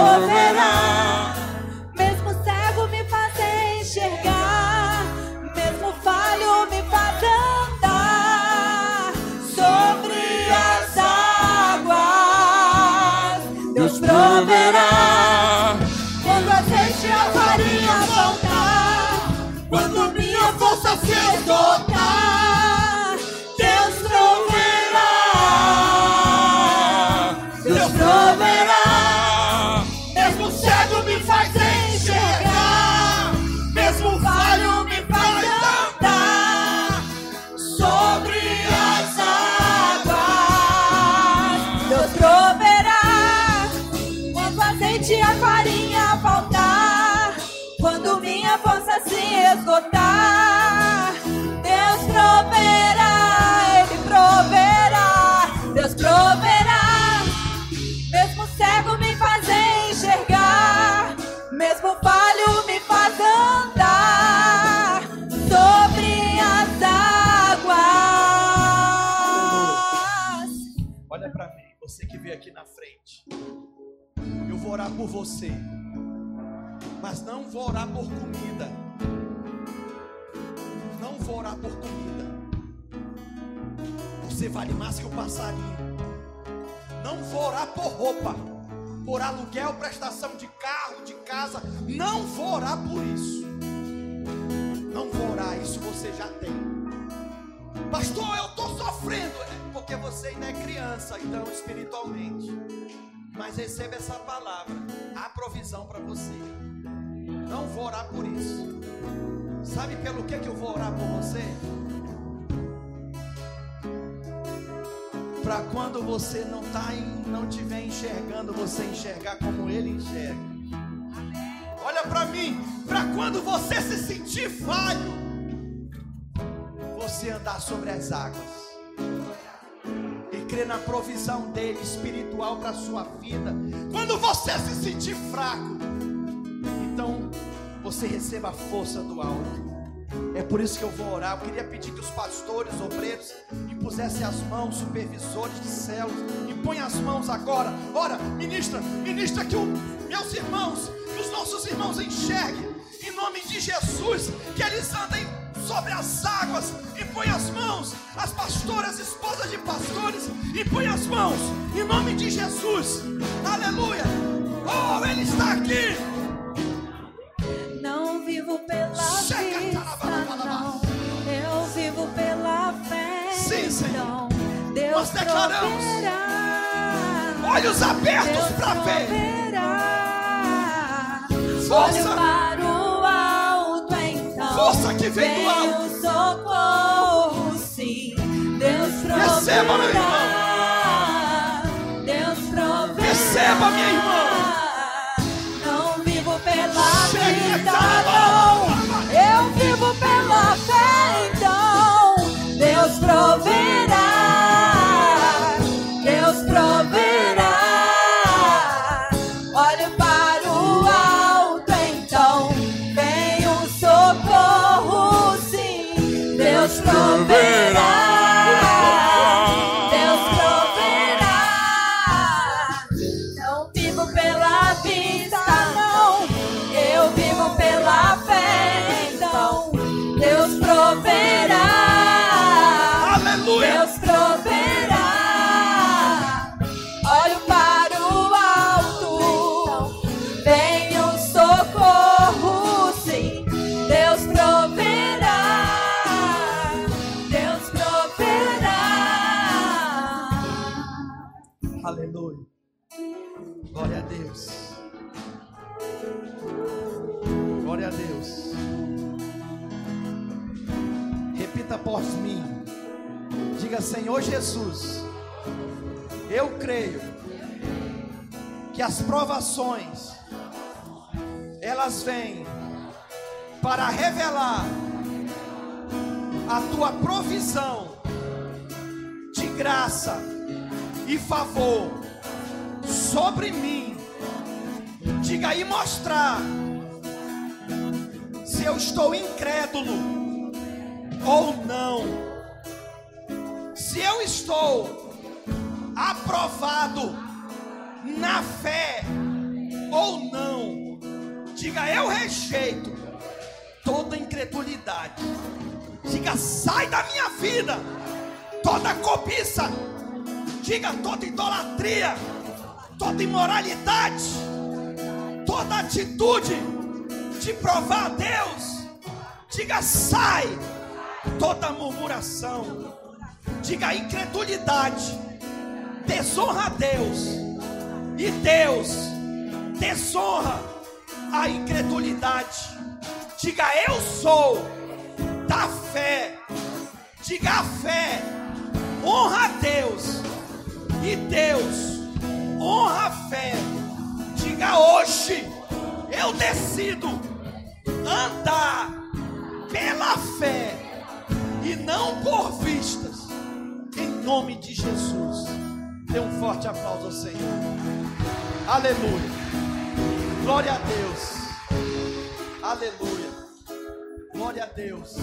Deus aqui na frente. Eu vou orar por você. Mas não vou orar por comida. Não vou orar por comida. Você vale mais que o passarinho. Não vou orar por roupa, por aluguel, prestação de carro, de casa. Não vou orar por isso. Não vou orar, isso você já tem. Pastor, eu estou sofrendo. Porque você ainda é criança, então espiritualmente. Mas receba essa palavra. Há provisão para você. Não vou orar por isso. Sabe pelo que, que eu vou orar por você? Para quando você não tá em, não estiver enxergando, você enxergar como ele enxerga. Olha para mim, para quando você se sentir falho, você andar sobre as águas crer na provisão dele espiritual para sua vida. Quando você se sentir fraco, então você receba a força do alto. É por isso que eu vou orar. Eu queria pedir que os pastores, obreiros, impusessem as mãos, supervisores de células, impõe as mãos agora. Ora, ministra, ministra que os meus irmãos, que os nossos irmãos enxerguem, em nome de Jesus, que eles andem sobre as águas, impõe as mãos, as pastoras, esposas de pastores, impõe as mãos, em nome de Jesus, aleluia. Oh, Ele está aqui. Não vivo pela Chega, vista, não. Eu vivo pela fé. Sim, Senhor. Então, Deus Nós declaramos. Olhos abertos para ver. Força. Que vem do alto. o socorro, sim. Deus proverá. Receba, meu irmão. Deus proverá. Receba, minha irmã. A Deus. Glória a Deus. Repita após mim. Diga, Senhor Jesus, eu creio que as provações elas vêm para revelar a tua provisão de graça e favor sobre mim. Diga aí mostrar se eu estou incrédulo ou não. Se eu estou aprovado na fé ou não. Diga eu rejeito toda incredulidade. Diga sai da minha vida toda cobiça. Diga toda idolatria, toda imoralidade, toda atitude de provar a Deus. Diga sai toda murmuração. Diga incredulidade, desonra a Deus. E Deus desonra a incredulidade. Diga eu sou da fé. Diga a fé honra a Deus e Deus honra a fé. Hoje, eu decido andar pela fé e não por vistas, em nome de Jesus. Dê um forte aplauso ao Senhor. Aleluia. Glória a Deus. Aleluia. Glória a Deus.